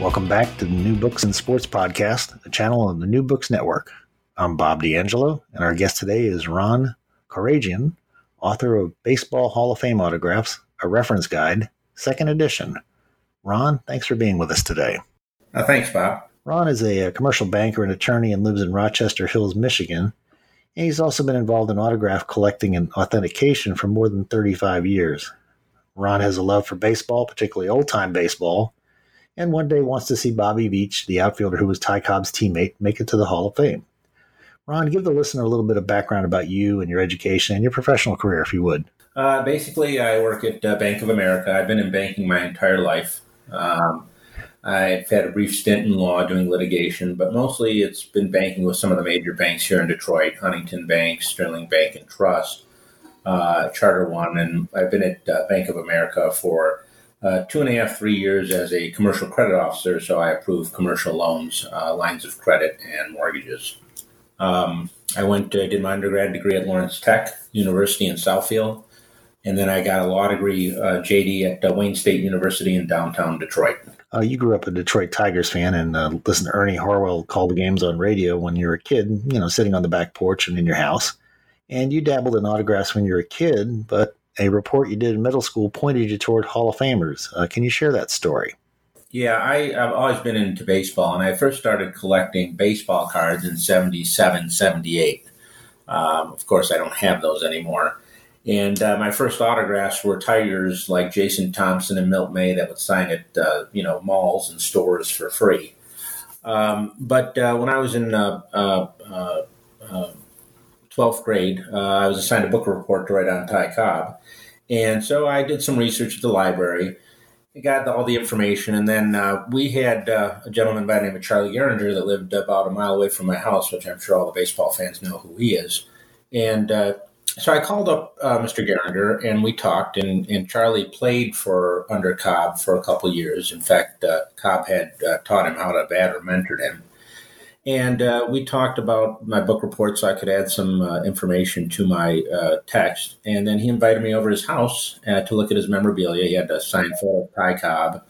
Welcome back to the New Books and Sports Podcast, a channel on the New Books Network. I'm Bob D'Angelo, and our guest today is Ron Keurajian, author of Baseball Hall of Fame Autographs, a reference guide, second edition. Ron, thanks for being with us today. Uh, thanks, Bob. Ron is a, a commercial banker and attorney and lives in Rochester Hills, Michigan. And he's also been involved in autograph collecting and authentication for more than 35 years. Ron has a love for baseball, particularly old time baseball, and one day wants to see Bobby Veach, the outfielder who was Ty Cobb's teammate, make it to the Hall of Fame. Ron, give the listener a little bit of background about you and your education and your professional career, if you would. Uh, basically, I work at uh, Bank of America. I've been in banking my entire life. Um, I've had a brief stint in law doing litigation, but mostly it's been banking with some of the major banks here in Detroit Huntington Bank, Sterling Bank and Trust, uh, Charter One, and I've been at uh, Bank of America for uh, two and a half, three years as a commercial credit officer. So I approve commercial loans, uh, lines of credit, and mortgages. Um, I went, uh, did my undergrad degree at Lawrence Tech University in Southfield, and then I got a law degree, uh, JD, at uh, Wayne State University in downtown Detroit. Uh, you grew up a Detroit Tigers fan and listened to Ernie Harwell call the games on radio when you were a kid, you know, sitting on the back porch and in your house. And you dabbled in autographs when you were a kid, but a report you did in middle school pointed you toward Hall of Famers. Uh, can you share that story? Yeah, I, I've always been into baseball, and I first started collecting baseball cards in 77, 78. Um, of course, I don't have those anymore. And uh, my first autographs were Tigers like Jason Thompson and Milt May that would sign at uh, you know malls and stores for free. Um, but uh, when I was in uh, uh, 12th grade, uh, I was assigned a book report to write on Ty Cobb. And so I did some research at the library. Got all the information, and then uh, we had uh, a gentleman by the name of Charlie Gehringer that lived about a mile away from my house, which I'm sure all the baseball fans know who he is. And uh, so I called up uh, Mr. Gehringer, and we talked. And, and Charlie played for under Cobb for a couple years. In fact, uh, Cobb had uh, taught him how to bat or mentored him. And uh, we talked about my book report so I could add some uh, information to my uh, text. And then he invited me over his house uh, to look at his memorabilia. He had a signed photo of Ty Cobb,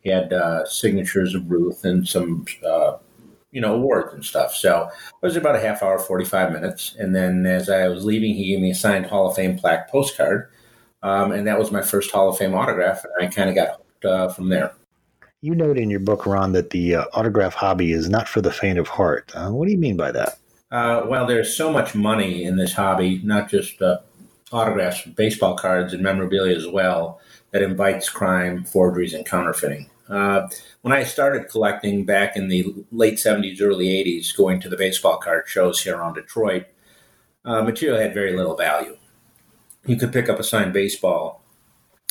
he had uh, signatures of Ruth, and some, uh, you know, awards and stuff. So it was about a half hour, 45 minutes. And then as I was leaving, he gave me a signed Hall of Fame plaque postcard. Um, and that was my first Hall of Fame autograph. And I kind of got hooked from there. You note in your book, Ron, that the uh, autograph hobby is not for the faint of heart. Uh, what do you mean by that? Uh, well, there's so much money in this hobby, not just uh, autographs, baseball cards, and memorabilia as well, that invites crime, forgeries, and counterfeiting. Uh, when I started collecting back in the late 70s, early 80s, going to the baseball card shows here around Detroit, uh, material had very little value. You could pick up a signed baseball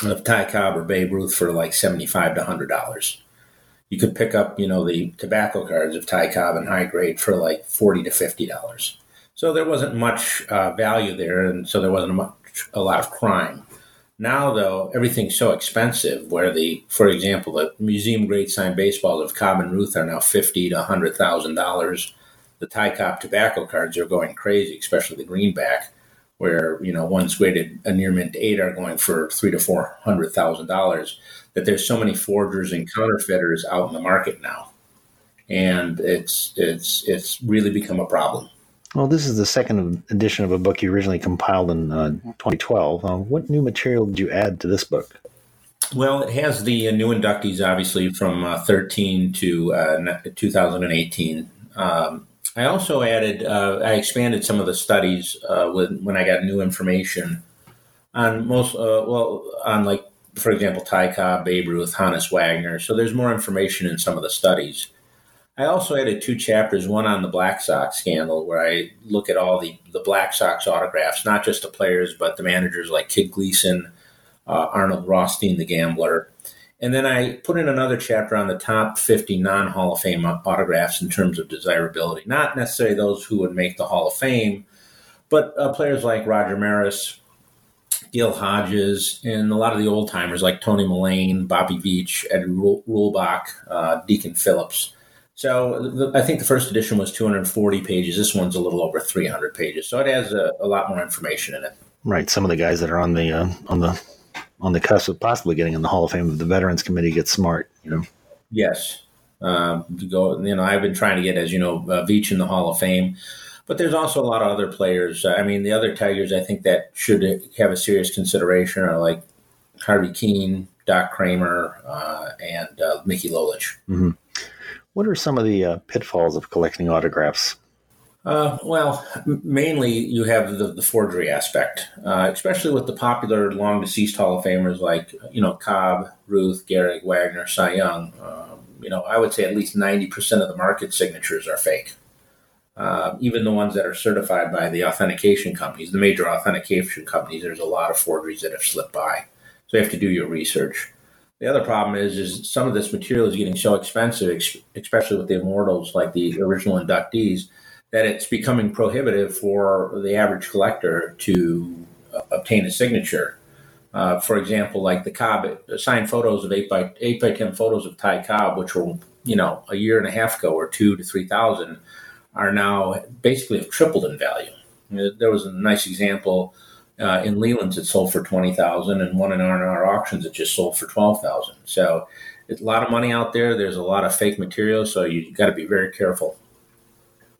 of Ty Cobb or Babe Ruth for like 75 to $100 you could pick up, you know, the tobacco cards of Ty Cobb and high grade for like forty to fifty dollars. So there wasn't much uh, value there, and so there wasn't much, a lot of crime. Now, though, everything's so expensive. Where the, for example, the museum grade signed baseballs of Cobb and Ruth are now fifty to hundred thousand dollars. The Ty Cobb tobacco cards are going crazy, especially the greenback, where you know ones graded a near mint eight are going for three to four hundred thousand dollars that there's so many forgers and counterfeiters out in the market now, and it's it's it's really become a problem. Well, this is the second edition of a book you originally compiled in uh, 2012. Uh, what new material did you add to this book? Well, it has the uh, new inductees, obviously, from uh, 13 to uh, 2018. Um, I also added, uh, I expanded some of the studies uh, when, when I got new information on most, uh, well, on like, for example, Ty Cobb, Babe Ruth, Honus Wagner. So there's more information in some of the studies. I also added two chapters, one on the Black Sox scandal, where I look at all the, the Black Sox autographs, not just the players, but the managers like Kid Gleason, uh, Arnold Rothstein, the gambler. And then I put in another chapter on the top 50 non Hall of Fame autographs in terms of desirability. Not necessarily those who would make the Hall of Fame, but uh, players like Roger Maris, Gil Hodges, and a lot of the old timers like Tony Mullane, Bobby Veach, Ed Reulbach, uh, Deacon Phillippe. So the, I think the first edition was 240 pages. This one's a little over 300 pages. So it has a, a lot more information in it. Right. Some of the guys that are on the uh, on the on the cusp of possibly getting in the Hall of Fame if the Veterans Committee gets smart, you know. Yes. Um, to go, you know, I've been trying to get, as you know, uh, Veach in the Hall of Fame, but there's also a lot of other players. I mean, the other Tigers I think that should have a serious consideration are like Harvey Kuenn, Doc Cramer, uh, and uh, Mickey Lolich. Mm-hmm. What are some of the uh, pitfalls of collecting autographs? Uh, well, mainly you have the, the forgery aspect, uh, especially with the popular long deceased Hall of Famers like you know Cobb, Ruth, Gehrig, Wagner, Cy Young. Um, you know, I would say at least ninety percent of the market signatures are fake. Uh, even the ones that are certified by the authentication companies, the major authentication companies, there's a lot of forgeries that have slipped by. So you have to do your research. The other problem is, is some of this material is getting so expensive, especially with the immortals like the original inductees that it's becoming prohibitive for the average collector to uh, obtain a signature. Uh, for example, like the Cobb signed photos of eight by eight by ten photos of Ty Cobb, which were you know a year and a half ago or two to three thousand, are now basically have tripled in value. There was a nice example uh, in Leland's it sold for twenty thousand, and one in R&R auctions it just sold for twelve thousand. So, it's a lot of money out there. There's a lot of fake material, so you got to be very careful.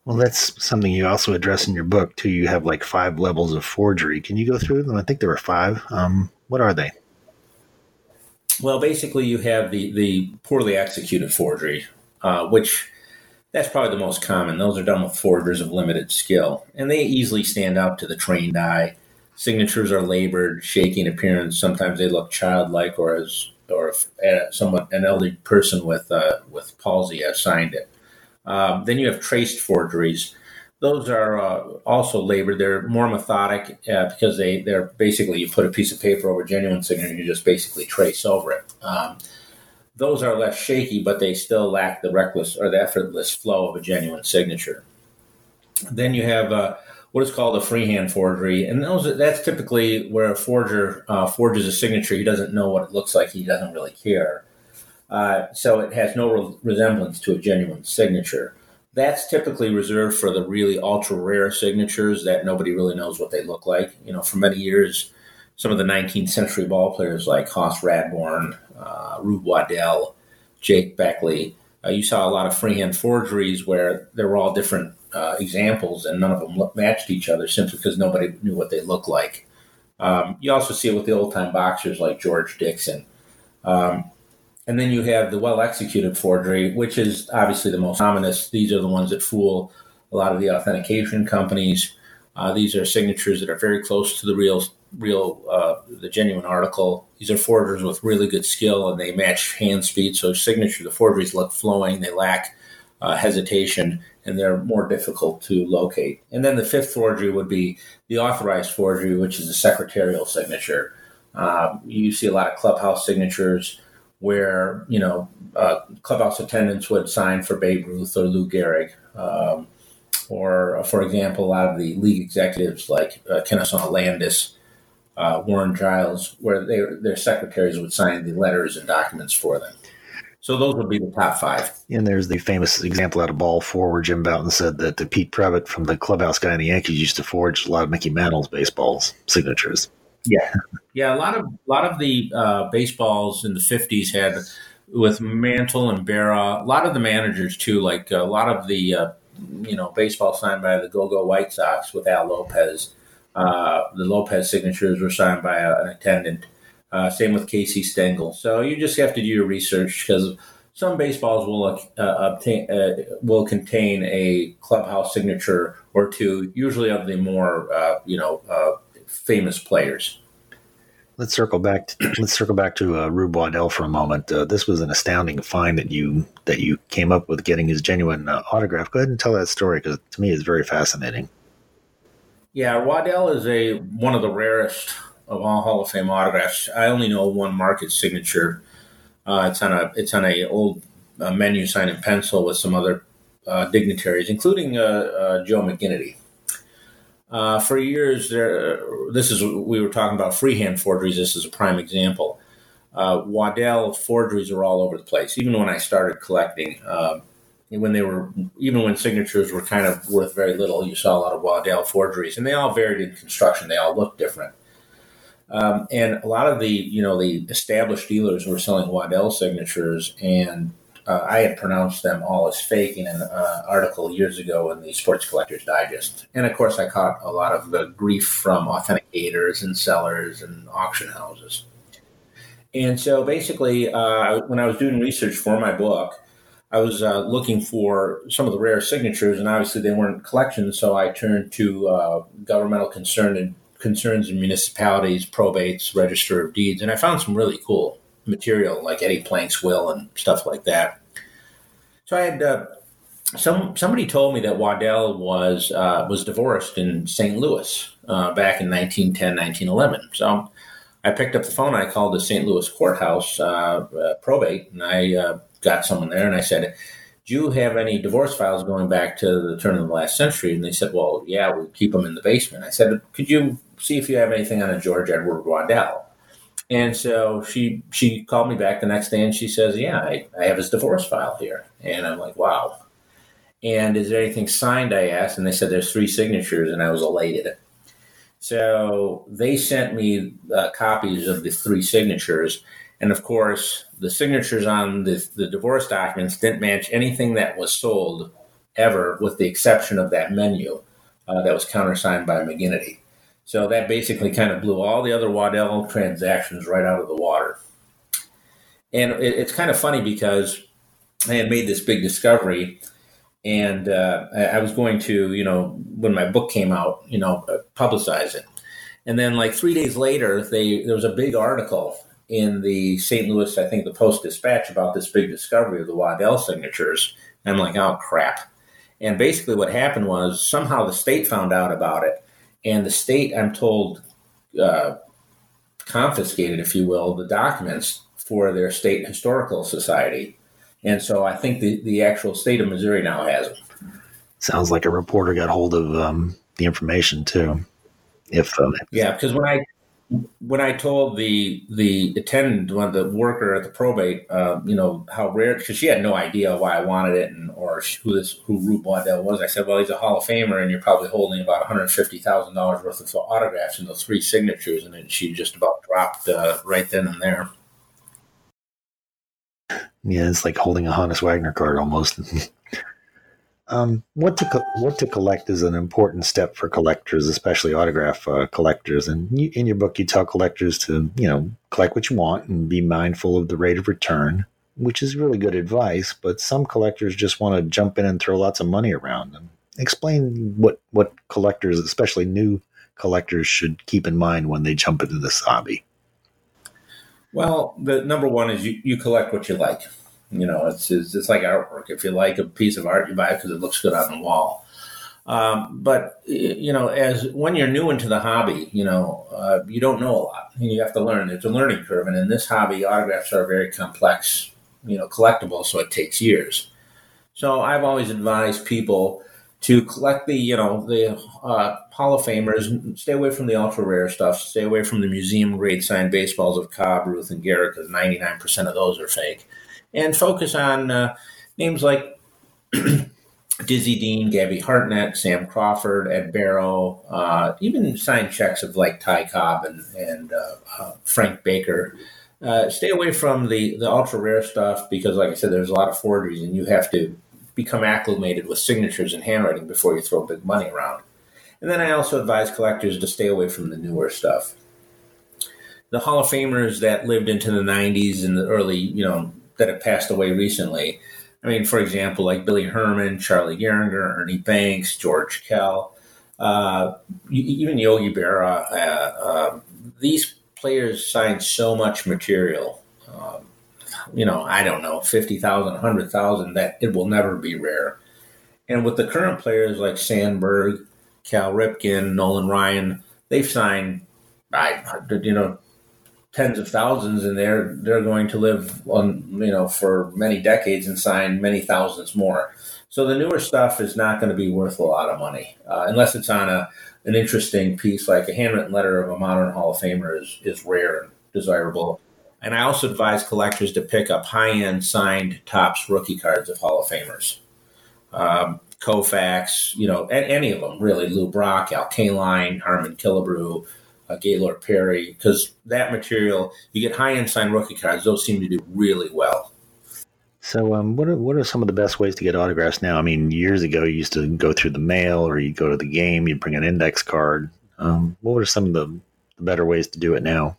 Well, that's something you also address in your book too. You have like five levels of forgery. Can you go through them? I think there were five. Um, what are they? Well, basically, you have the the poorly executed forgery, uh, which that's probably the most common. Those are done with forgers of limited skill, and they easily stand out to the trained eye. Signatures are labored, shaky in appearance. Sometimes they look childlike, or as or uh, someone an elderly person with uh, with palsy has signed it. Um, then you have traced forgeries. Those are uh, also labored. They're more methodic uh, because they, they're basically you put a piece of paper over genuine signature and you just basically trace over it. Um, those are less shaky, but they still lack the reckless or the effortless flow of a genuine signature. Then you have uh, what is called a freehand forgery, and those that's typically where a forger uh, forges a signature. He doesn't know what it looks like. He doesn't really care. Uh, so it has no re- resemblance to a genuine signature. That's typically reserved for the really ultra rare signatures that nobody really knows what they look like. You know, for many years, some of the 19th century ball players like Hoss Radbourn, uh, Rube Waddell, Jake Beckley, uh, you saw a lot of freehand forgeries where there were all different uh, examples and none of them matched each other simply because nobody knew what they looked like. Um, you also see it with the old time boxers like George Dixon. Um, and then you have the well executed forgery, which is obviously the most ominous. These are the ones that fool a lot of the authentication companies. Uh, these are signatures that are very close to the real, real, uh, the genuine article. These are forgers with really good skill, and they match hand speed. So signature, the forgeries look flowing. They lack uh, hesitation, and they're more difficult to locate. And then the fifth forgery would be the authorized forgery, which is a secretarial signature. Uh, you see a lot of clubhouse signatures where you know uh, clubhouse attendants would sign for Babe Ruth or Lou Gehrig, um, or for example, a lot of the league executives like uh, Kenesaw Landis, uh, Warren Giles, where they, their secretaries would sign the letters and documents for them. So those would be the top five. And there's the famous example out of ball four where Jim Bouton said that the Pete Previte from the clubhouse guy in the Yankees used to forge a lot of Mickey Mantle's baseballs signatures. Yeah, yeah. A lot of a lot of the uh, baseballs in the '50s had with Mantle and Berra. A lot of the managers too, like a lot of the uh, you know baseball signed by the Go Go White Sox with Al Lopez. Uh, the Lopez signatures were signed by a, an attendant. Uh, Uh, same with Casey Stengel. So you just have to do your research because some baseballs will uh, obtain uh, will contain a clubhouse signature or two, usually of the more uh, you know uh, famous players. Let's circle back. To, let's circle back to uh, Rube Waddell for a moment. Uh, this was an astounding find that you that you came up with getting his genuine uh, autograph. Go ahead and tell that story because to me it's very fascinating. Yeah, Waddell is a one of the rarest of all Hall of Fame autographs. I only know one market signature. Uh, it's on a it's on a old uh, menu sign in pencil with some other uh, dignitaries, including uh, uh, Joe McGinnity. For years, there. This is we were talking about freehand forgeries. This is a prime example. Waddell forgeries are all over the place. Even when I started collecting, when they were even when signatures were kind of worth very little, you saw a lot of Waddell forgeries, and they all varied in construction. They all looked different. Um, and a lot of the, you know, the established dealers were selling Waddell signatures, and uh, I had pronounced them all as fake in an uh, article years ago in the Sports Collectors Digest. And of course, I caught a lot of the grief from authenticators and sellers and auction houses. And so basically, uh, when I was doing research for my book, I was uh, looking for some of the rare signatures, and obviously they weren't collections, so I turned to uh, governmental concern and concerns in municipalities, probates, register of deeds, and I found some really cool material like Eddie Plank's will and stuff like that. So I had uh, some somebody told me that Waddell was uh, was divorced in St. Louis uh, back in 1910, 1911. So I picked up the phone. I called the St. Louis courthouse uh, probate, and I got someone there, and I said do you have any divorce files going back to the turn of the last century? And they said, well, yeah, we keep them in the basement. I said, could you see if you have anything on a George Edward Waddell? And so she she called me back the next day and she says, yeah, I, I have his divorce file here. And I'm like, wow. And is there anything signed? I asked, and they said there's three signatures, and I was elated. So they sent me uh, copies of the three signatures, and of course, the signatures on the, the divorce documents didn't match anything that was sold ever, with the exception of that menu uh, that was countersigned by McGinnity. So that basically kind of blew all the other Waddell transactions right out of the water. And it, it's kind of funny because I had made this big discovery, and uh, I was going to, you know, when my book came out, you know, publicize it. And then, like three days later, they there was a big article in the St. Louis, I think the Post Dispatch about this big discovery of the Waddell signatures. And I'm like, oh crap. And basically, what happened was somehow the state found out about it, and the state, I'm told, uh, confiscated, if you will, the documents for their state historical society. And so I think the, the actual state of Missouri now has them. Sounds like a reporter got hold of um, the information too. If uh, yeah, because when I when I told the the attendant, one of the worker at the probate, uh, you know how rare because she had no idea why I wanted it and or who this who Rube Waddell was. I said, well, he's a Hall of Famer, and you're probably holding about one hundred fifty thousand dollars worth of autographs and those three signatures, and then she just about dropped uh, right then and there. Yeah, it's like holding a Honus Wagner card almost. Um, what to co- what to collect is an important step for collectors, especially autograph uh, collectors. And you, in your book, you tell collectors to you know collect what you want and be mindful of the rate of return, which is really good advice. But some collectors just want to jump in and throw lots of money around. And explain what what collectors, especially new collectors, should keep in mind when they jump into this hobby. Well, the number one is you, you collect what you like. You know, it's, it's, it's like artwork. If you like a piece of art, you buy it because it looks good on the wall. Um, but you know, as when you're new into the hobby, you know, uh, you don't know a lot, and you have to learn. It's a learning curve, and in this hobby, autographs are very complex, you know, collectible, so it takes years. So I've always advised people to collect the, you know, the uh, Hall of Famers. Stay away from the ultra rare stuff. Stay away from the museum grade signed baseballs of Cobb, Ruth, and Gehrig because 99% of those are fake and focus on uh, names like Dizzy Dean, Gabby Hartnett, Sam Crawford, Ed Barrow, uh, even signed checks of like Ty Cobb and, and uh, uh, Frank Baker. Uh, stay away from the, the ultra rare stuff because, like I said, there's a lot of forgeries and you have to become acclimated with signatures and handwriting before you throw big money around. And then I also advise collectors to stay away from the newer stuff. the Hall of Famers that lived into the 90s and the early, you know, that have passed away recently. I mean, for example, like Billy Herman, Charlie Gehringer, Ernie Banks, George Kell, uh, even Yogi Berra. Uh, um, these players signed so much material. Um, you know, I don't know, 50,000, 100,000, that it will never be rare. And with the current players like Sandberg, Cal Ripken, Nolan Ryan, they've signed, I, you know, tens of thousands, and they're they're going to live on you know for many decades and sign many thousands more. So the newer stuff is not going to be worth a lot of money uh, unless it's on a an interesting piece like a handwritten letter of a modern Hall of Famer is is rare and desirable. And I also advise collectors to pick up high end signed Topps rookie cards of Hall of Famers. Um, Koufax, you know, any of them really. Lou Brock, Al Kaline, Harmon Killebrew, uh, Gaylord Perry, because that material, you get high end signed rookie cards, those seem to do really well. So, um, what are what are some of the best ways to get autographs now? I mean, years ago, you used to go through the mail, or you go to the game, you bring an index card. Um, what are some of the, the, better ways to do it now?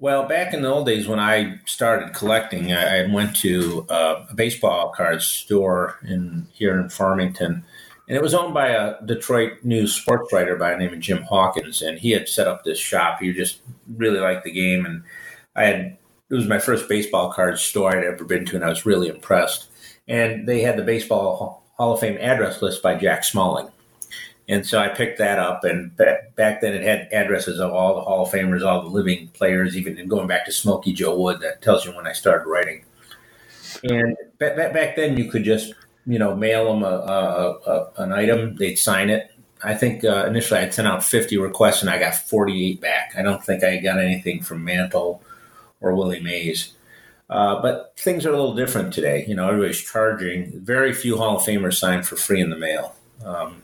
Well, back in the old days when I started collecting, I, I went to uh, a baseball card store in here in Farmington, and it was owned by a Detroit news sports writer by the name of Jim Hawkins, and he had set up this shop. He just really liked the game, and I had it was my first baseball card store I'd ever been to, and I was really impressed. And they had the baseball Hall of Fame address list by Jack Smalling. And so I picked that up, and back then it had addresses of all the Hall of Famers, all the living players, even going back to Smokey Joe Wood. That tells you when I started writing. And back then, you could just you know mail them a, a, a an item, they'd sign it. I think uh, initially I sent out 50 requests, and I got 48 back. I don't think I got anything from Mantle or Willie Mays. Uh, but things are a little different today. You know, everybody's charging. Very few Hall of Famers sign for free in the mail. Um,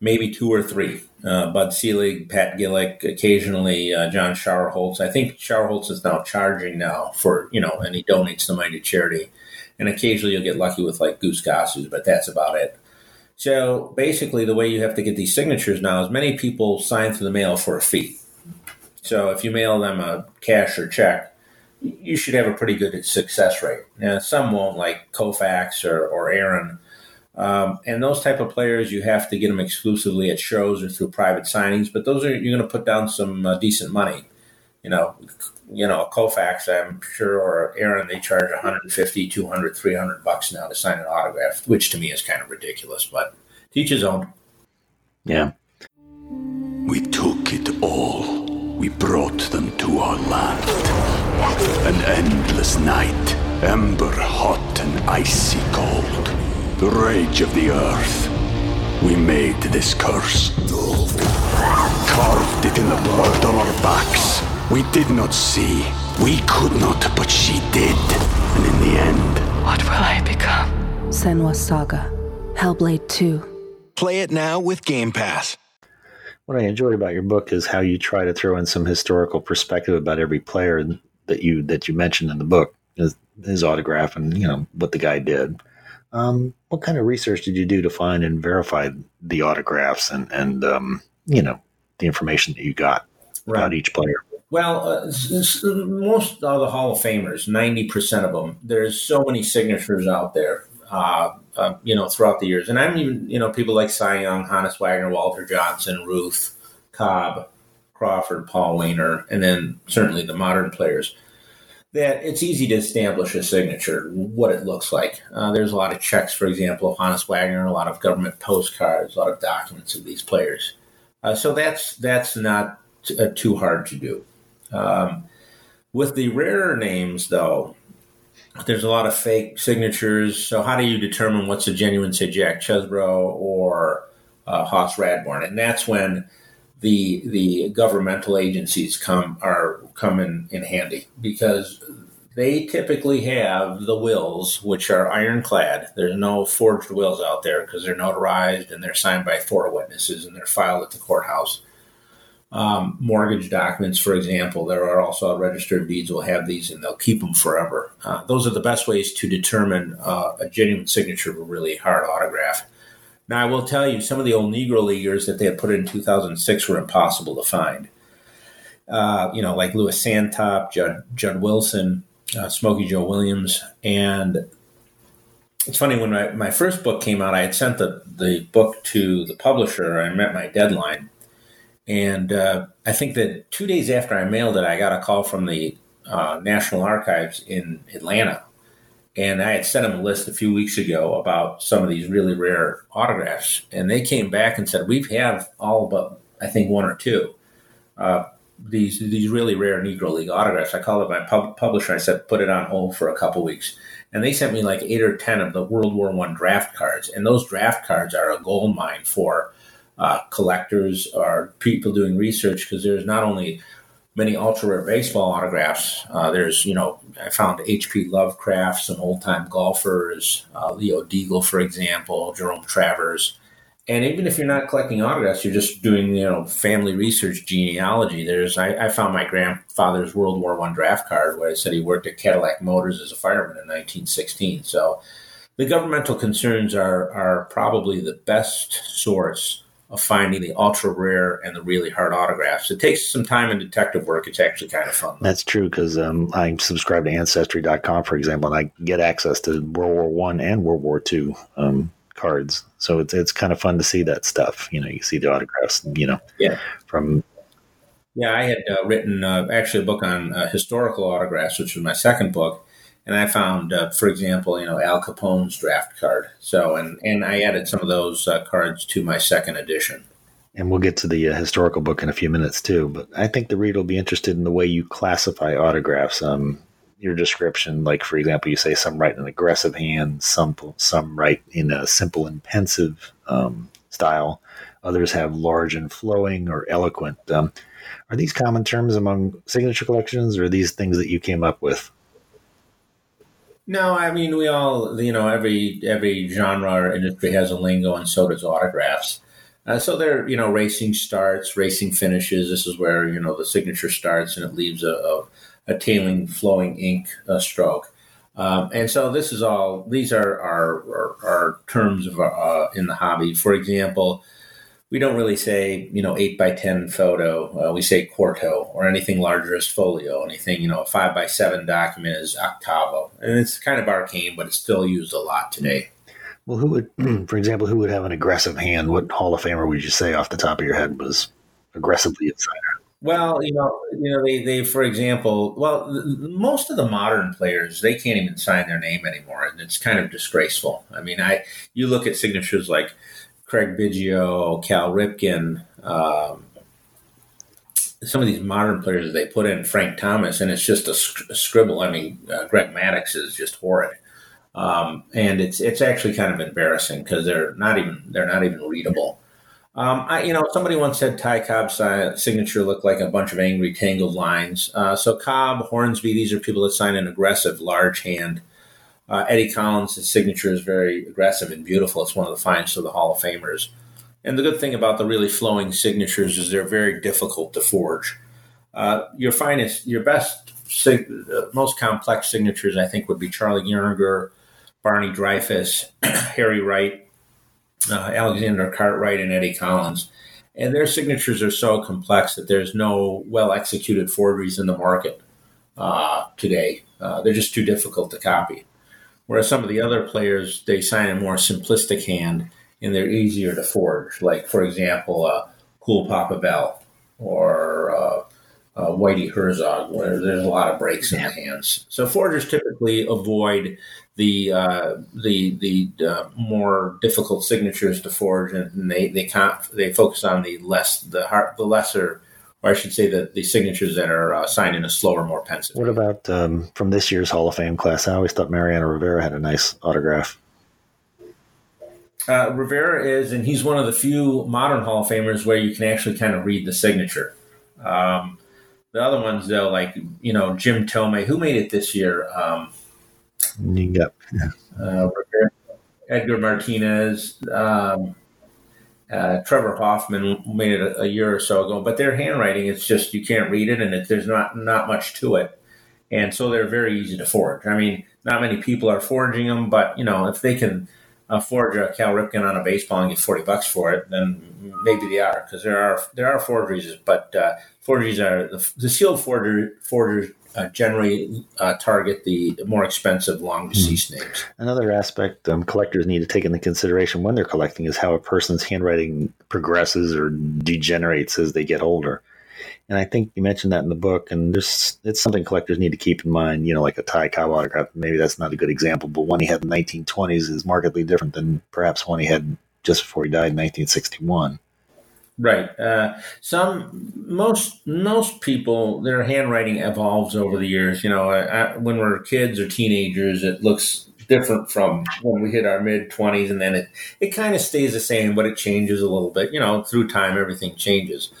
maybe two or three. Uh, Bud Selig, Pat Gillick, occasionally uh, John Schuerholz. I think Schuerholz is now charging now for, you know, and he donates the money to charity. And occasionally you'll get lucky with like Goose Gossage, but that's about it. So basically, the way you have to get these signatures now is many people sign through the mail for a fee. So if you mail them a cash or check, you should have a pretty good success rate. Now, some won't, like Koufax or, or Aaron. Um, and those type of players, you have to get them exclusively at shows or through private signings. But those are you're going to put down some uh, decent money. You know, you know, Koufax, I'm sure, or Aaron, they charge 150, 200, 300 bucks now to sign an autograph, which to me is kind of ridiculous. But teach his own. Yeah. We took it all we brought them to our land. An endless night, ember hot and icy cold. The rage of the earth. We made this curse. Carved it in the blood on our backs. We did not see. We could not, but she did. And in the end... What will I become? Senua Saga. Hellblade 2. Play it now with Game Pass what I enjoy about your book is how you try to throw in some historical perspective about every player that you that you mentioned in the book, his, his autograph, and you know what the guy did. Um, what kind of research did you do to find and verify the autographs and and um, you know the information that you got right. about each player? Well, uh, most of the Hall of Famers, ninety percent of them, there's so many signatures out there. Uh, uh, you know, throughout the years. And I'm even, you know, people like Cy Young, Honus Wagner, Walter Johnson, Ruth, Cobb, Crawford, Paul Waner, and then certainly the modern players. That it's easy to establish a signature, what it looks like. Uh, there's a lot of checks, for example, of Honus Wagner, a lot of government postcards, a lot of documents of these players. Uh, so that's that's not t- uh, too hard to do. Um, with the rarer names, though, there's a lot of fake signatures. So how do you determine what's a genuine, say, Jack Chesbro or uh, Hoss Radbourn? And that's when the the governmental agencies come are come in, in handy because they typically have the wills, which are ironclad. There's no forged wills out there because they're notarized and they're signed by four witnesses and they're filed at the courthouse um, mortgage documents, for example. There are also registered deeds will have these and they'll keep them forever. Uh, those are the best ways to determine uh, a genuine signature of a really hard autograph. Now, I will tell you, some of the old Negro Leaguers that they had put in 2006 were impossible to find. uh, you know, like Louis Santop, Judd, Judd Wilson, uh, Smokey Joe Williams. And it's funny, when my, my first book came out, I had sent the, the book to the publisher. I met my deadline. And uh, I think that two days after I mailed it, I got a call from the uh, National Archives in Atlanta. And I had sent them a list a few weeks ago about some of these really rare autographs. And they came back and said, We've had all but, I think, one or two. Uh, these these really rare Negro League autographs. I called up my pub- publisher. I said, put it on hold for a couple weeks, and they sent me like eight or ten of the World War One draft cards. And those draft cards are a gold mine for uh, collectors or people doing research because there's not only many ultra rare baseball autographs. Uh, there's, you know, I found H.P. Lovecraft, some old time golfers, uh, Leo Diegel, for example, Jerome Travers. And even if you're not collecting autographs, you're just doing, you know, family research, genealogy. There's, I, I found my grandfather's World War One draft card where it said he worked at Cadillac Motors as a fireman in 1916. So the governmental concerns are, are probably the best source of finding the ultra rare and the really hard autographs. It takes some time and detective work. It's actually kind of fun. That's true because um, I subscribe to Ancestry.com, for example, and I get access to World War One and World War Two um, cards. So it's it's kind of fun to see that stuff. You know, you see the autographs. You know, yeah, from yeah. I had uh, written uh, actually a book on uh, historical autographs, which was my second book and I found, uh, for example, you know Al Capone's draft card. So, and and I added some of those uh, cards to my second edition. And we'll get to the uh, historical book in a few minutes too. But I think the reader will be interested in the way you classify autographs. Um, your description, like for example, you say some write in an aggressive hand, some some write in a simple and pensive um, style. Others have large and flowing or eloquent. Um, are these common terms among signature collections, or are these things that you came up with? No, I mean we all, you know, every every genre or industry has a lingo, and so does autographs. Uh, so they're, you know, racing starts, racing finishes. This is where you know the signature starts, and it leaves a, a, a tailing, flowing ink uh, stroke. Um, and so this is all. These are our, terms of uh, in the hobby. For example, we don't really say, you know, eight by 10 photo. Uh, we say quarto or anything larger is folio. Anything, you know, a five by seven document is octavo. And it's kind of arcane, but it's still used a lot today. Well, who would, for example, who would have an aggressive hand? What Hall of Famer would you say off the top of your head was aggressively inside? Well, you know, you know, they, they, for example, well, most of the modern players they can't even sign their name anymore, and it's kind of disgraceful. I mean, I you look at signatures like Craig Biggio, Cal Ripken, um, some of these modern players they put in Frank Thomas, and it's just a, a scribble. I mean, uh, Greg Maddux is just horrid, um, and it's it's actually kind of embarrassing because they're not even they're not even readable. Um, I, you know, somebody once said Ty Cobb's signature looked like a bunch of angry tangled lines. Uh, so Cobb, Hornsby, these are people that sign an aggressive, large hand uh, Eddie Collins' signature is very aggressive and beautiful. It's one of the finest of the Hall of Famers. And the good thing about the really flowing signatures is they're very difficult to forge. Uh, your finest, your best, sig- uh, most complex signatures, I think, would be Charlie Gehringer, Barney Dreyfuss, Harry Wright, uh, Alexander Cartwright, and Eddie Collins. And their signatures are so complex that there's no well executed forgeries in the market uh, today. Uh, they're just too difficult to copy. Whereas some of the other players, they sign a more simplistic hand and they're easier to forge. Like, for example, uh, Cool Papa Bell or uh, uh, Whitey Herzog, where there's a lot of breaks in the hands. So forgers typically avoid the uh, the the uh, more difficult signatures to forge, and they they can't they focus on the less the hard, the lesser or I should say that the signatures that are uh, signed in a slower, more pensive. What about um, from this year's Hall of Fame class? I always thought Mariano Rivera had a nice autograph. Uh, Rivera is, and he's one of the few modern Hall of Famers where you can actually kind of read the signature. Um, the other ones, though, like you know Jim Thome, who made it this year. Um, yep. Yeah. Uh, Edgar Martinez. Um, uh, Trevor Hoffman made it a, a, year or so ago, but their handwriting it's just you can't read it, and it, there's not not much to it, and so they're very easy to forge. I mean, not many people are forging them, but you know if they can uh, forge a Cal Ripken on a baseball and get forty bucks for it, then maybe they are because there are there are forgeries, but uh, forgeries are the, the sealed forger, forgers uh, generally uh, target the more expensive, long deceased mm-hmm. names. Another aspect um, collectors need to take into consideration when they're collecting is how a person's handwriting progresses or degenerates as they get older. And I think you mentioned that in the book, and there's it's something collectors need to keep in mind. You know, like a Ty Cobb autograph. Maybe that's not a good example, but one he had in the 1920s is markedly different than perhaps one he had just before he died in 1961. Right. Uh, some most most people their handwriting evolves over the years. You know, I, I, when we're kids or teenagers, it looks different from when we hit our mid twenties, and then it it kind of stays the same, but it changes a little bit. You know, through time, everything changes.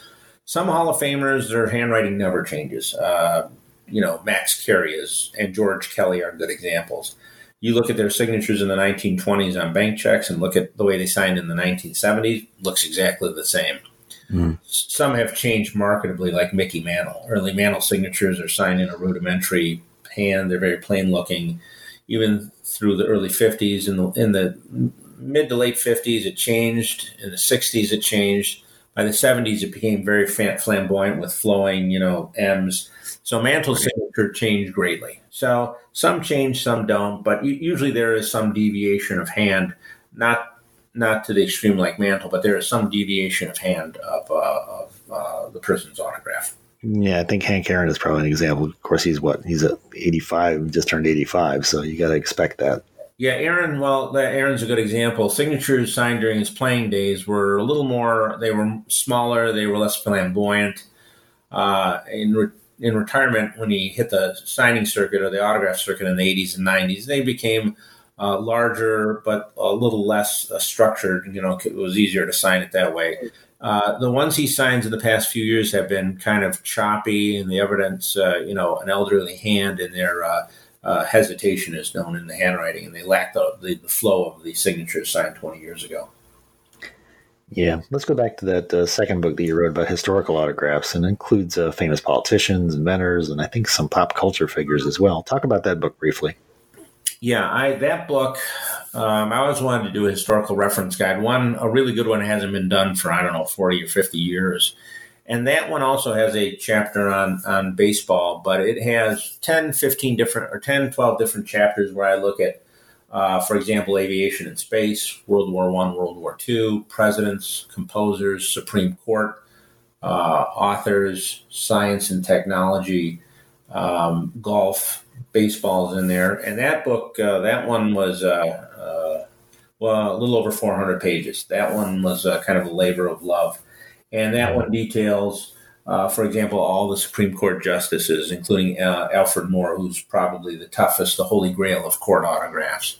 Some Hall of Famers, their handwriting never changes. Uh, you know, Max Carey and George Kelly are good examples you look at their signatures in the 1920s on bank checks and look at the way they signed in the 1970s, looks exactly the same. Mm. Some have changed marketably, like Mickey Mantle. Early Mantle signatures are signed in a rudimentary hand; they're very plain looking. Even through the early 50s, in the in the mid to late 50s, it changed. In the 60s, it changed. By the 70s, it became very flamboyant with flowing, you know, M's. So Mantle's signature changed greatly. So some change, some don't, but usually there is some deviation of hand, not not to the extreme like Mantle, but there is some deviation of hand of, uh, of uh, the person's autograph. Yeah, I think Hank Aaron is probably an example. Of course, he's what he's at 85, just turned 85, so you got to expect that. Yeah, Aaron. Well, Aaron's a good example. Signatures signed during his playing days were a little more. They were smaller. They were less flamboyant. Uh, in re- in retirement, when he hit the signing circuit or the autograph circuit in the 80s and 90s, they became uh, larger but a little less uh, structured. You know, it was easier to sign it that way. Uh, the ones he signs in the past few years have been kind of choppy, and the evidence, uh, you know, an elderly hand and their uh, uh, hesitation is known in the handwriting, and they lack the, the, the flow of the signatures signed 20 years ago. Yeah, let's go back to that uh, second book that you wrote about historical autographs, and includes uh, famous politicians, inventors, and I think some pop culture figures as well. Talk about that book briefly. Yeah, I that book. Um, I always wanted to do a historical reference guide. One, a really good one, hasn't been done for I don't know forty or fifty years, and that one also has a chapter on on baseball, but it has 10, 15 different or 10, 12 different chapters where I look at uh, for example, aviation and space, World War One, World War Two, presidents, composers, Supreme Court, uh, authors, science and technology, um, golf, baseball's in there, and that book, uh, that one was uh, uh, well a little over 400 pages. That one was uh, kind of a labor of love, and that one details. for example, all the Supreme Court justices, including Alfred Moore, who's probably the toughest, the holy grail of court autographs.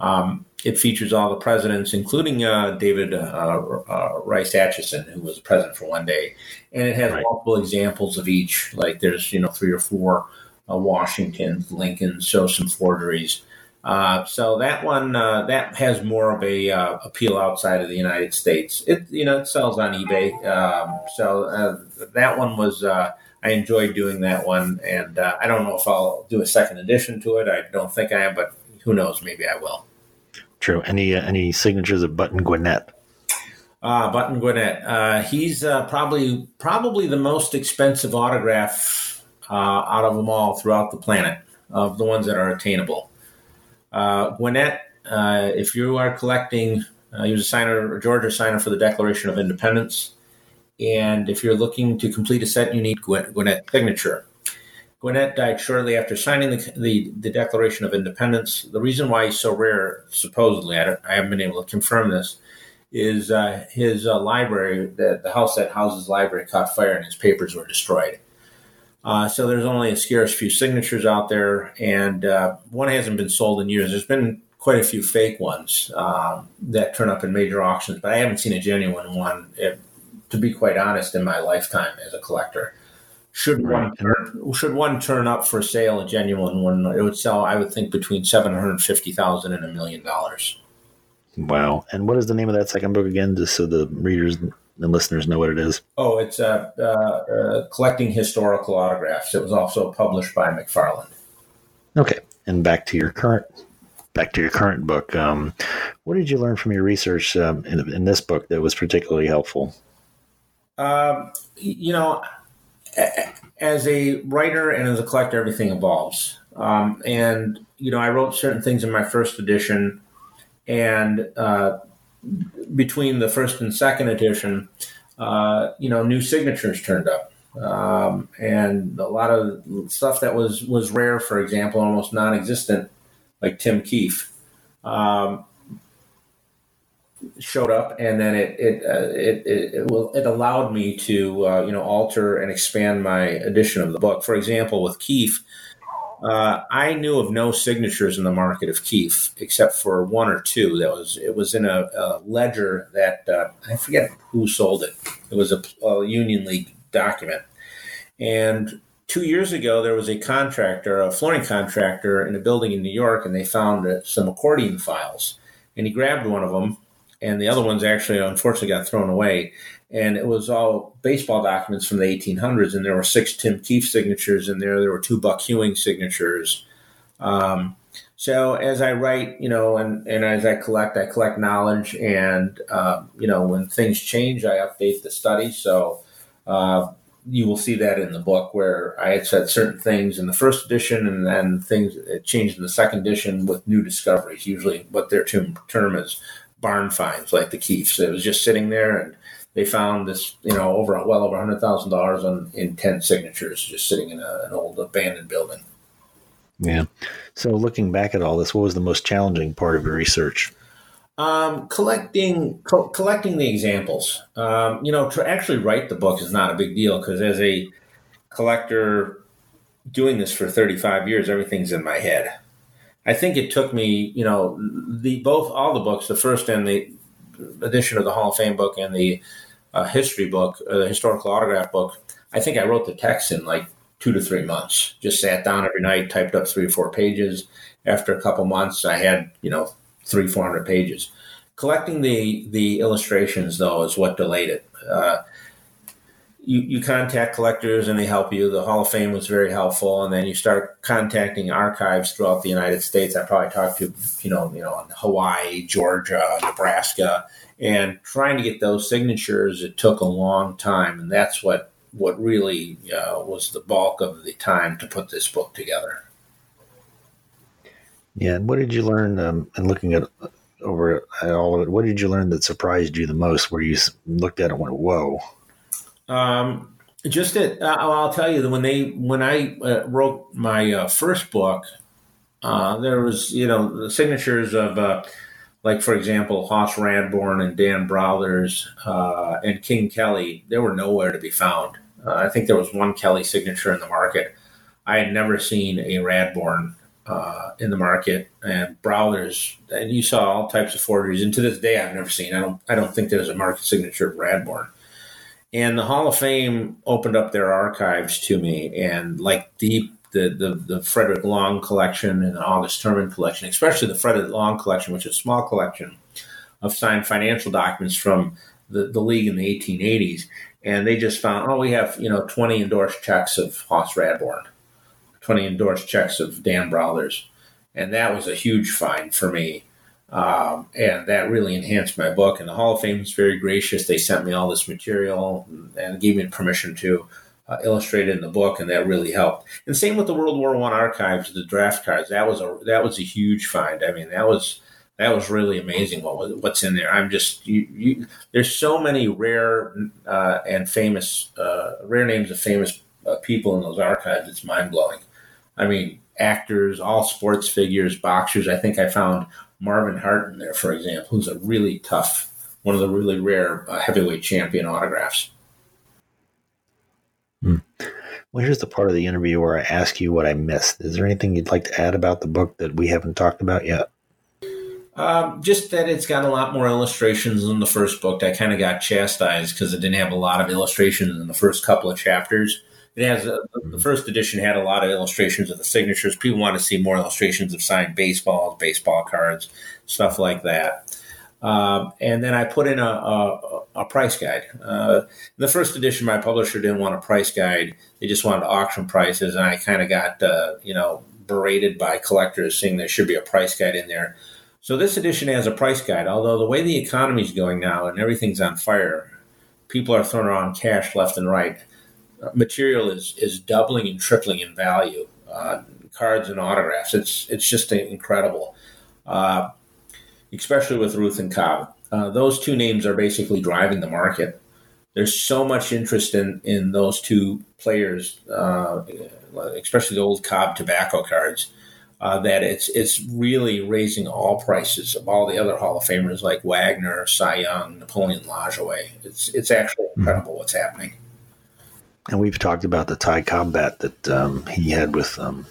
Um, it features all the presidents, including uh, David uh, uh, Rice Atchison, who was president for one day, and it has right. multiple examples of each. Like there's you know three or four uh, Washington, Lincoln, so some forgeries. Uh, so that one uh, that has more of a appeal outside of the United States. It you know it sells on eBay. Um, so that one was. I enjoyed doing that one, and I don't know if I'll do a second edition to it. I don't think I am, but who knows? Maybe I will. True. Any uh, any signatures of Button Gwinnett? Uh, Button Gwinnett. Uh, he's uh, probably probably the most expensive autograph uh, out of them all throughout the planet of the ones that are attainable. Uh, Gwinnett, uh, if you are collecting, he was a signer, a Georgia signer for the Declaration of Independence, and if you're looking to complete a set, you need Gwinnett signature. Gwinnett died shortly after signing the, the, the, Declaration of Independence. The reason why he's so rare, supposedly, I, I haven't been able to confirm this, is uh, his uh, library, the, the house that houses library, caught fire and his papers were destroyed. Uh, so there's only a scarce few signatures out there, and uh, one hasn't been sold in years. There's been quite a few fake ones um, that turn up in major auctions, but I haven't seen a genuine one, if, to be quite honest, in my lifetime as a collector. Should right. one turn, should one turn up for sale, a genuine one, it would sell, I would think, between seven hundred fifty thousand and a million dollars. Wow! And what is the name of that second book again, just so the readers and listeners know what it is? Oh, it's uh, uh, uh, collecting historical autographs. It was also published by McFarland. Okay, and back to your current back to your current book. Um, what did you learn from your research um, in, in, this book that was particularly helpful? Um, you know, as a writer and as a collector, everything evolves. Um, and you know, I wrote certain things in my first edition, and uh, between the first and second edition, uh, you know, new signatures turned up. Um, and a lot of stuff that was was rare, for example, almost non-existent, like Tim Keefe, um, showed up, and then it it uh, it, it, it, will, it allowed me to uh, you know alter and expand my edition of the book. For example, with Keefe, uh, I knew of no signatures in the market of Keefe except for one or two. That was it was in a, a ledger that uh, I forget who sold it. It was a, a, Union League document, and two years ago there was a contractor, a flooring contractor, in a building in New York, and they found uh, some accordion files, and he grabbed one of them, and the other ones actually unfortunately got thrown away and it was all baseball documents from the 1800s. And there were six Tim Keefe signatures in there. There were two Buck Ewing signatures. Um, so as I write, you know, and, and as I collect, I collect knowledge, and uh, you know, when things change, I update the study. So uh, you will see that in the book where I had said certain things in the first edition, and then things changed in the second edition with new discoveries. Usually, what their term, term is barn finds, like the Keefes. It was just sitting there and they found this, you know, over well over hundred thousand dollars on in ten signatures, just sitting in a, an old abandoned building. Yeah. So, looking back at all this, what was the most challenging part of your research? Um, collecting co- collecting the examples. Um, you know, to actually write the book is not a big deal because as a collector doing this for 35 years, everything's in my head. I think it took me, you know, the both all the books, the first and the edition of the Hall of Fame book and the uh, history book, the historical autograph book, I think I wrote the text in like two to three months. Just sat down every night, typed up three or four pages. After a couple months, I had you know three four hundred pages. Collecting the the illustrations though is what delayed it. Uh, you, you contact collectors and they help you. The Hall of Fame was very helpful, and then you start contacting archives throughout the United States. I probably talked to you know you know Hawaii, Georgia, Nebraska, and trying to get those signatures. It took a long time, and that's what what really uh, was the bulk of the time to put this book together. Yeah, and what did you learn? Um, and looking at over at all of it, what did you learn that surprised you the most? Where you looked at it and went, "Whoa." Um, just that uh, I'll tell you that when they when I uh, wrote my uh, first book, uh, there was you know the signatures of uh, like for example Hoss Radbourn and Dan Brouthers uh, and King Kelly. They were nowhere to be found. I think there was one Kelly signature in the market. I had never seen a Radbourn in the market, and Brouthers, and you saw all types of forgeries. And to this day, I've never seen. I don't. I don't think there's a market signature of Radbourn. And the Hall of Fame opened up their archives to me, and like the the the, the Frederick Long collection and the August Thurman collection, especially the Frederick Long collection, which is a small collection of signed financial documents from the, the league in the 1880s. And they just found, oh, we have you know 20 endorsed checks of Hoss Radbourn, 20 endorsed checks of Dan Brouthers, and that was a huge find for me um, and that really enhanced my book. And the Hall of Fame was very gracious. They sent me all this material and gave me permission to uh, illustrate it in the book, and that really helped. And same with the World War One archives, the draft cards. That was a that was a huge find. I mean, that was that was really amazing. What what's in there? I'm just you. you there's so many rare uh, and famous uh, rare names of famous uh, people in those archives. It's mind blowing. I mean, actors, all sports figures, boxers. I think I found Marvin Hart in there, for example, who's a really tough, one of the really rare uh, heavyweight champion autographs. Well, here's the part of the interview where I ask you what I missed. Is there anything you'd like to add about the book that we haven't talked about yet? Um, just that it's got a lot more illustrations than the first book. I kind of got chastised because it didn't have a lot of illustrations in the first couple of chapters. It has a, the first edition had a lot of illustrations of the signatures. People want to see more illustrations of signed baseballs, baseball cards, stuff like that. Um, and then I put in a, a, a price guide. Uh, the first edition, my publisher didn't want a price guide; they just wanted auction prices, and I kind of got uh, you know berated by collectors saying there should be a price guide in there. So this edition has a price guide. Although the way the economy is going now and everything's on fire, people are throwing around cash left and right material is is doubling and tripling in value. Uh, cards and autographs. It's it's just incredible, uh, especially with Ruth and Cobb. Uh, those two names are basically driving the market. There's so much interest in in those two players, uh, especially the old Cobb tobacco cards. Uh, that it's it's really raising all prices of all the other Hall of Famers like Wagner, Cy Young, Napoleon Lajoie. It's it's actually hmm. incredible what's happening. And we've talked about the Ty Cobb bat that um, he had with um,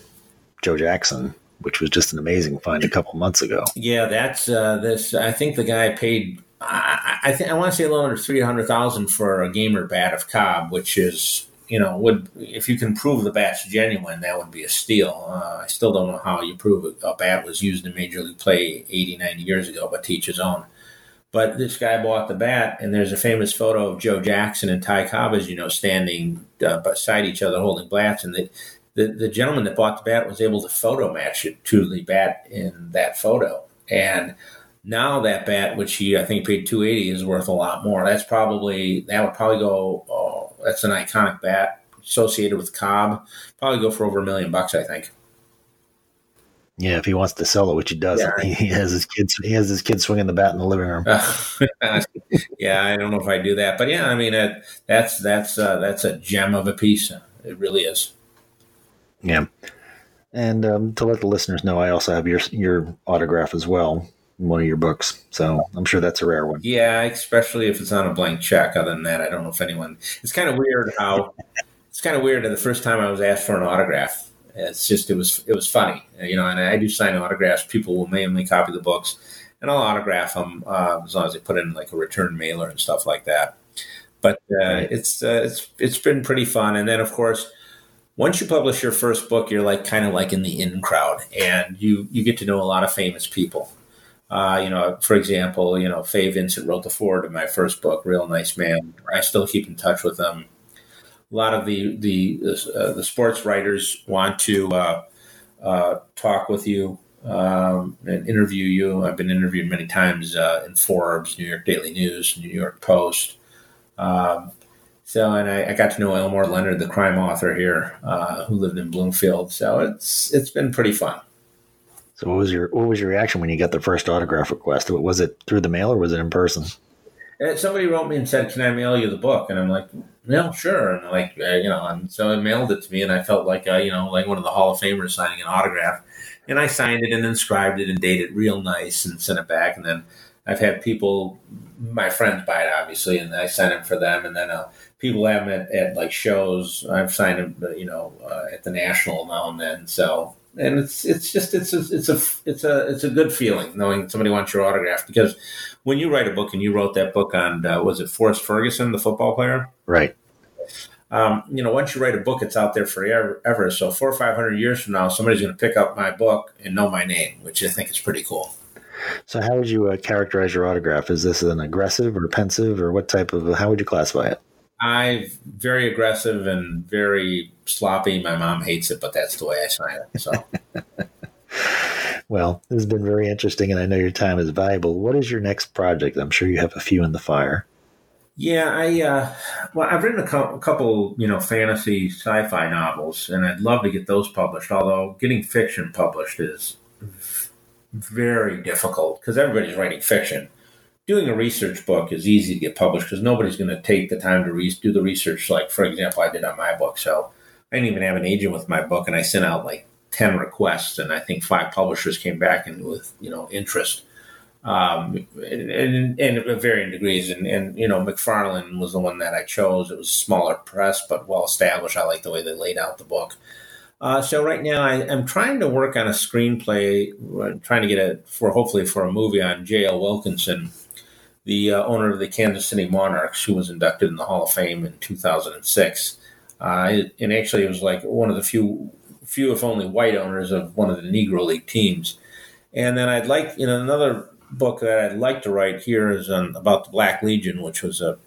Joe Jackson, which was just an amazing find a couple months ago. Yeah, that's uh, this. I think the guy paid. I, I think I want to say a little under three hundred thousand for a gamer bat of Cobb, which is you know would if you can prove the bat's genuine, that would be a steal. Uh, I still don't know how you prove a bat was used in Major League Play 80, 90 years ago, but teach his own. But this guy bought the bat, and there's a famous photo of Joe Jackson and Ty Cobb, as you know, standing uh, beside each other holding bats, and they, the, the gentleman that bought the bat was able to photo match it to the bat in that photo. And now that bat, which he I think paid two eighty, is worth a lot more. That's probably that would probably go. Oh, that's an iconic bat associated with Cobb. Probably go for over a million bucks, I think. Yeah, if he wants to sell it, which he does, yeah. he has his kids. He has his kids swinging the bat in the living room. yeah, I don't know if I do that, but yeah, I mean, that's that's uh, that's a gem of a piece. It really is. Yeah. And um, to let the listeners know, I also have your your autograph as well in one of your books. So I'm sure that's a rare one. Yeah, especially if it's on a blank check. Other than that, I don't know if anyone. It's kind of weird how it's kind of weird. The first time I was asked for an autograph, it's just it was it was funny, you know. And I do sign autographs. People will mainly copy the books, and I'll autograph them uh, as long as they put in like a return mailer and stuff like that. But uh, it's uh, it's it's been pretty fun. And then of course once you publish your first book, you're like kind of like in the in crowd, and you you get to know a lot of famous people. Uh, you know, for example, you know, Fay Vincent wrote the foreword of my first book, Real Nice Man. I still keep in touch with them. A lot of the the uh, the sports writers want to uh, uh talk with you um, and interview you. I've been interviewed many times uh, in Forbes, New York Daily News, New York Post. Um, so, and I, I, got to know Elmore Leonard, the crime author here, uh, who lived in Bloomfield. So it's it's been pretty fun. So, what was your what was your reaction when you got the first autograph request? Was it through the mail or was it in person? And somebody wrote me and said, "Can I mail you the book?" And I'm like, "No, sure." And like, uh, you know, and so I mailed it to me, and I felt like, uh, you know, like one of the Hall of Famers signing an autograph. And I signed it and inscribed it and dated it real nice and sent it back. And then I've had people, my friends buy it obviously, and I sent it for them. And then uh, people have them at, at, like shows. I've signed them, uh, you know, uh, at the national now and then. So, and it's it's just it's a, it's a it's a it's a good feeling knowing somebody wants your autograph because when you write a book and you wrote that book on uh, was it Forrest Ferguson, the football player, right? Um, you know, once you write a book, it's out there forever. Ever. So four or five hundred years from now, somebody's going to pick up my book and know my name, which I think is pretty cool. So, how would you uh, characterize your autograph? Is this an aggressive or pensive, or what type of? How would you classify it? I very aggressive and very sloppy. My mom hates it, but that's the way I sign it. So. well, this has been very interesting, and I know your time is valuable. What is your next project? I'm sure you have a few in the fire. Yeah, I uh, well, I've written a, co- a couple, you know, fantasy sci-fi novels, and I'd love to get those published. Although getting fiction published is very difficult because everybody's writing fiction doing a research book is easy to get published because nobody's going to take the time to re- do the research. Like, for example, I did on my book. So I didn't even have an agent with my book, and I sent out like 10 requests, and I think five publishers came back and with, you know, interest. Um, and, and, varying degrees. And, and, you know, McFarland was the one that I chose. It was a smaller press, but well established. I like the way they laid out the book. Uh, so right now I, am trying to work on a screenplay, trying to get it for hopefully for a movie on J.L. Wilkinson, the uh, owner of the Kansas City Monarchs, who was inducted in the Hall of Fame in 2006. Uh, and actually, it was like one of the few, few if only white owners of one of the Negro League teams. And then I'd like, you know, another book that I'd like to write here is on, about the Black Legion, which was a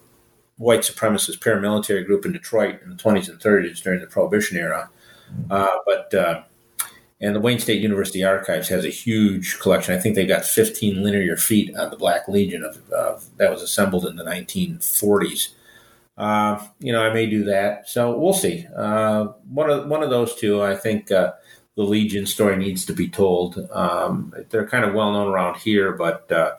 white supremacist paramilitary group in Detroit in the 20s and 30s during the Prohibition era. Uh, but uh, and the Wayne State University Archives has a huge collection. I think they've got 15 linear feet on the Black Legion of, that was assembled in the 1940s. uh, you know, I may do that. So we'll see. Uh, one of one of those two, I think uh, the Legion story needs to be told. Um, they're kind of well known around here, but uh,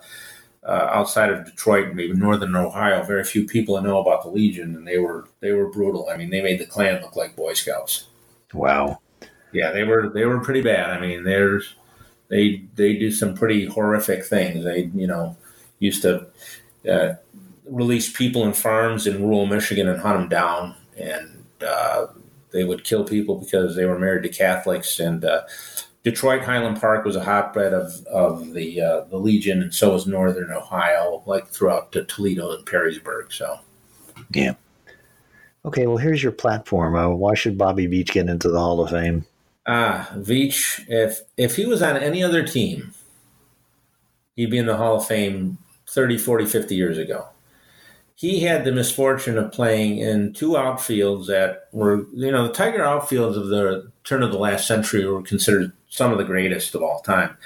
uh, outside of Detroit and even northern Ohio, very few people know about the Legion, and they were they were brutal. I mean, they made the Klan look like Boy Scouts. Wow. Yeah, they were they were pretty bad. I mean, there's they they do some pretty horrific things. They you know used to uh, release people in farms in rural Michigan and hunt them down, and uh, they would kill people because they were married to Catholics. And uh, Detroit Highland Park was a hotbed of of the uh, the Legion, and so was Northern Ohio, like throughout Toledo and Perrysburg. So, yeah. Okay, well, here's your platform. Uh, why should Bobby Veach get into the Hall of Fame? Ah, Veach, if if he was on any other team, he'd be in the Hall of Fame 30, 40, 50 years ago he had the misfortune of playing in two outfields that were, you know, the Tiger outfields of the turn of the last century were considered some of the greatest of all time.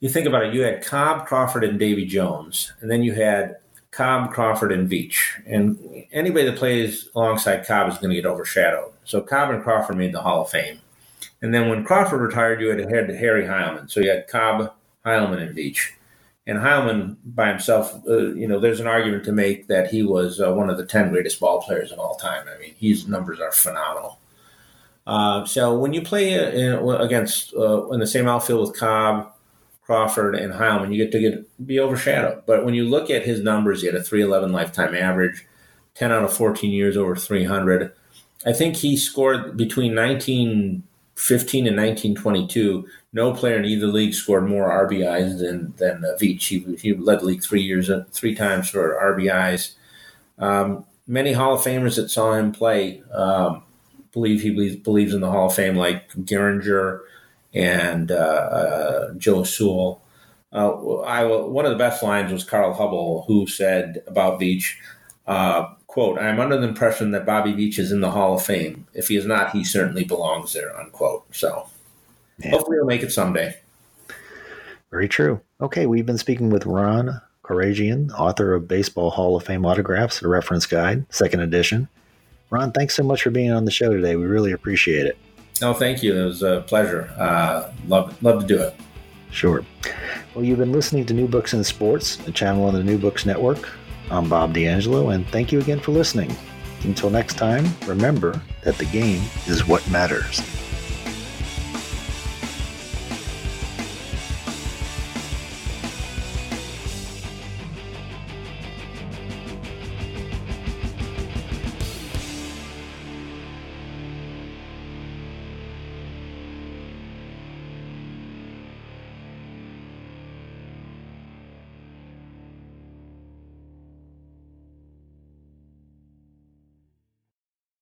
You think about it, you had Cobb, Crawford, and Davy Jones, and then you had Cobb, Crawford, and Veach. And anybody that plays alongside Cobb is going to get overshadowed. So Cobb and Crawford made the Hall of Fame. And then when Crawford retired, you had, Harry Heilmann. So you had Cobb, Heilmann, and Veach. And Heilmann by himself, uh, you know, there's an argument to make that he was uh, one of the 10 greatest ball players of all time. I mean, his numbers are phenomenal. Uh, so when you play uh, in, against uh, in the same outfield with Cobb, Crawford, and Heilmann, you get to get be overshadowed. But when you look at his numbers, he had a 311 lifetime average, 10 out of 14 years over 300. I think he scored between 1915 and 1922 no player in either league scored more RBIs than than uh, Veach. He, he led the league three years, uh, three times for RBIs. Um, many Hall of Famers that saw him play um, believe he believes, believes in the Hall of Fame, like Gehringer and uh, uh, Joe Sewell. Uh, I, one of the best lines was Carl Hubbell, who said about Veach, quote, I'm under the impression that Bobby Veach is in the Hall of Fame. If he is not, he certainly belongs there, unquote. So yeah. Hopefully, we'll make it someday. Very true. Okay, we've been speaking with Ron Keurajian, author of Baseball Hall of Fame Autographs, a reference guide, second edition. Ron, thanks so much for being on the show today. We really appreciate it. No, thank you. It was a pleasure. Uh, love, love to do it. Sure. Well, you've been listening to New Books in Sports, a channel on the New Books Network. I'm Bob D'Angelo, and thank you again for listening. Until next time, remember that the game is what matters.